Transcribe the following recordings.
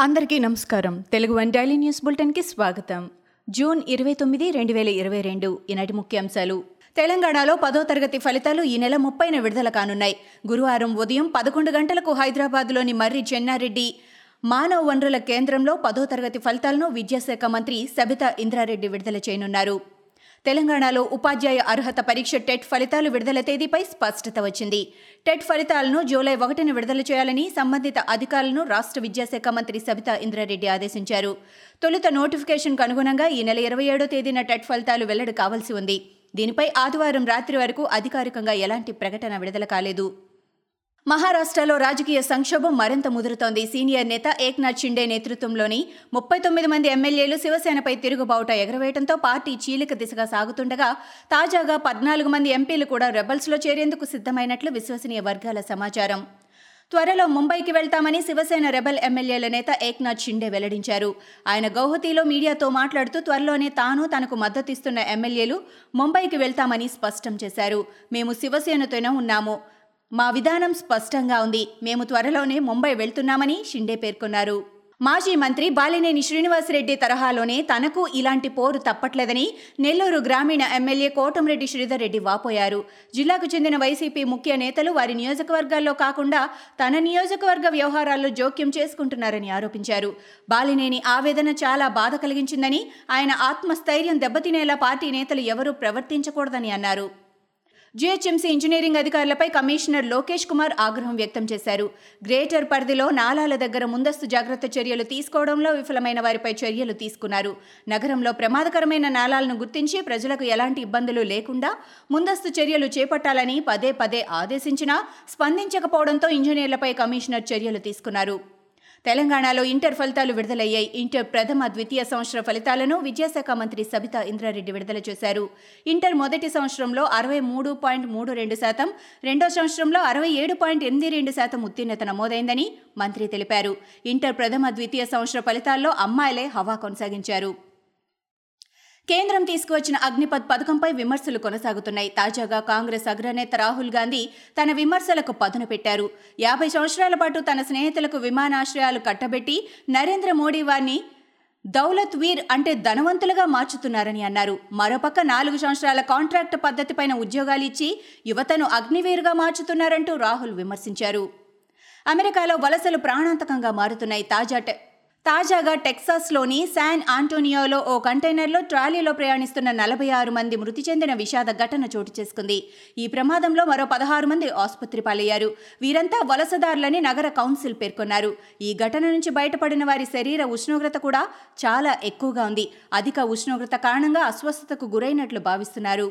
అందరికీ నమస్కారం. Telugu one daily news బులెటిన్కి స్వాగతం. జూన్ ఇరవై తొమ్మిది రెండు వేల ఇరవై రెండు. ఈనాటి ముఖ్యాంశాలు. తెలంగాణలో పదో తరగతి ఫలితాలు ఈ నెల ముప్పైన విడుదల కానున్నాయి. గురువారం ఉదయం పదకొండు గంటలకు హైదరాబాద్లోని మర్రి చెన్నారెడ్డి మానవ వనరుల కేంద్రంలో పదో తరగతి ఫలితాలను విద్యాశాఖ మంత్రి సబితా ఇంద్రారెడ్డి విడుదల చేయనున్నారు. తెలంగాణలో ఉపాధ్యాయ అర్హత పరీక్ష టెట్ ఫలితాలు విడుదల తేదీపై స్పష్టత వచ్చింది. టెట్ ఫలితాలను జూలై ఒకటిన విడుదల చేయాలని సంబంధిత అధికారులను రాష్ట్ర విద్యాశాఖ మంత్రి సబితా ఇంద్రారెడ్డి ఆదేశించారు. తొలుత నోటిఫికేషన్కు అనుగుణంగా ఈ నెల ఇరవై ఏడో తేదీన టెట్ ఫలితాలు వెల్లడి కావాల్సి ఉంది. దీనిపై ఆదివారం రాత్రి వరకు అధికారికంగా ఎలాంటి ప్రకటన విడుదల కాలేదు. మహారాష్ట్రలో రాజకీయ సంక్షోభం మరింత ముదురుతోంది. సీనియర్ నేత ఏక్నాథ్ షిండే నేతృత్వంలోని ముప్పై తొమ్మిది మంది ఎమ్మెల్యేలు శివసేనపై తిరుగుబావుట ఎగరవేయడంతో పార్టీ చీలిక దిశగా సాగుతుండగా తాజాగా పద్నాలుగు మంది ఎంపీలు కూడా రెబల్స్లో చేరేందుకు సిద్ధమైనట్లు విశ్వసనీయ వర్గాల సమాచారం. త్వరలో ముంబైకి వెళ్తామని శివసేన రెబల్ ఎమ్మెల్యేల నేత ఏక్నాథ్ షిండే వెల్లడించారు. ఆయన గౌహతిలో మీడియాతో మాట్లాడుతూ త్వరలోనే తాను తనకు మద్దతిస్తున్న ఎమ్మెల్యేలు ముంబైకి వెళ్తామని స్పష్టం చేశారు. మేము శివసేనతోనే ఉన్నాము. మా విధానం స్పష్టంగా ఉంది. మేము త్వరలోనే ముంబై వెళ్తున్నామని షిండే పేర్కొన్నారు. మాజీ మంత్రి బాలినేని శ్రీనివాసరెడ్డి తరహాలోనే తనకు ఇలాంటి పోరు తప్పట్లేదని నెల్లూరు గ్రామీణ ఎమ్మెల్యే కోటంరెడ్డి శ్రీధర్ రెడ్డి వాపోయారు. జిల్లాకు చెందిన వైసీపీ ముఖ్య నేతలు వారి నియోజకవర్గాల్లో కాకుండా తన నియోజకవర్గ వ్యవహారాల్లో జోక్యం చేసుకుంటున్నారని ఆరోపించారు. బాలినేని ఆవేదన చాలా బాధ కలిగించిందని ఆయన ఆత్మస్థైర్యం దెబ్బతినేలా పార్టీ నేతలు ఎవరూ ప్రవర్తించకూడదని అన్నారు. జీహెచ్ఎంసీ ఇంజనీరింగ్ అధికారులపై కమిషనర్ లోకేష్ కుమార్ ఆగ్రహం వ్యక్తం చేశారు. గ్రేటర్ పరిధిలో నాలాల దగ్గర ముందస్తు జాగ్రత్త చర్యలు తీసుకోవడంలో విఫలమైన వారిపై చర్యలు తీసుకున్నారు. నగరంలో ప్రమాదకరమైన నాలాలను గుర్తించి ప్రజలకు ఎలాంటి ఇబ్బందులు లేకుండా ముందస్తు చర్యలు చేపట్టాలని పదే పదే ఆదేశించినా స్పందించకపోవడంతో ఇంజనీర్లపై కమిషనర్ చర్యలు తీసుకున్నారు. తెలంగాణలో ఇంటర్ ఫలితాలు విడుదలయ్యాయి. ఇంటర్ ప్రథమ ద్వితీయ సంవత్సర ఫలితాలను విద్యాశాఖ మంత్రి సబితా ఇంద్రారెడ్డి విడుదల చేశారు. ఇంటర్ మొదటి సంవత్సరంలో అరవై మూడు పాయింట్ మూడు రెండు శాతం రెండో సంవత్సరంలో అరవై ఏడు పాయింట్ ఎనిమిది రెండు శాతం ఉత్తీర్ణత నమోదైందని మంత్రి తెలిపారు. ఇంటర్ ప్రథమ ద్వితీయ సంవత్సర ఫలితాల్లో అమ్మాయిలే హవా కొనసాగించారు. కేంద్రం తీసుకువచ్చిన అగ్నిపథ్ పథకంపై విమర్శలు కొనసాగుతున్నాయి. తాజాగా కాంగ్రెస్ అగ్రనేత రాహుల్ గాంధీ తన విమర్శలకు పదును పెట్టారు. యాభై సంవత్సరాల పాటు తన స్నేహితులకు విమానాశ్రయాలు కట్టబెట్టి నరేంద్ర మోడీ వారిని దౌలత్ వీర్ అంటే ధనవంతులుగా మార్చుతున్నారని అన్నారు. మరోపక్క నాలుగు సంవత్సరాల కాంట్రాక్ట్ పద్ధతిపైన ఉద్యోగాలు ఇచ్చి యువతను అగ్నివీరుగా మార్చుతున్నారంటూ రాహుల్ విమర్శించారు. అమెరికాలో వలసలు ప్రాణాంతకంగా మారుతున్నాయి. తాజా తాజాగా టెక్సాస్లోని శాన్ ఆంటోనియోలో ఓ కంటైనర్లో ట్రాలీలో ప్రయాణిస్తున్న నలభై ఆరు మంది మృతి చెందిన విషాద ఘటన చోటు చేసుకుంది. ఈ ప్రమాదంలో మరో పదహారు మంది ఆసుపత్రి పాలయ్యారు. వీరంతా వలసదారులని నగర కౌన్సిల్ పేర్కొన్నారు. ఈ ఘటన నుంచి బయటపడిన వారి శరీర ఉష్ణోగ్రత కూడా చాలా ఎక్కువగా ఉంది. అధిక ఉష్ణోగ్రత కారణంగా అస్వస్థతకు గురైనట్లు భావిస్తున్నారు.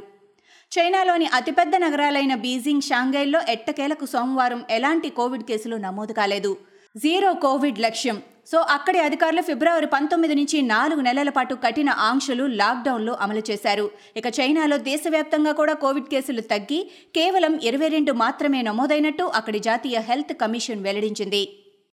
చైనాలోని అతిపెద్ద నగరాలైన బీజింగ్ షాంఘైల్లో ఎట్టకేలకు సోమవారం ఎలాంటి కోవిడ్ కేసులు నమోదు కాలేదు. జీరో కోవిడ్ లక్ష్యం. సో అక్కడి అధికారులు ఫిబ్రవరి పంతొమ్మిది నుంచి నాలుగు నెలల పాటు కఠిన ఆంక్షలు లాక్డౌన్లు అమలు చేశారు. ఇక చైనాలో దేశవ్యాప్తంగా కూడా కోవిడ్ కేసులు తగ్గి కేవలం ఇరవై రెండు మాత్రమే నమోదైనట్టు అక్కడి జాతీయ హెల్త్ కమిషన్ వెల్లడించింది.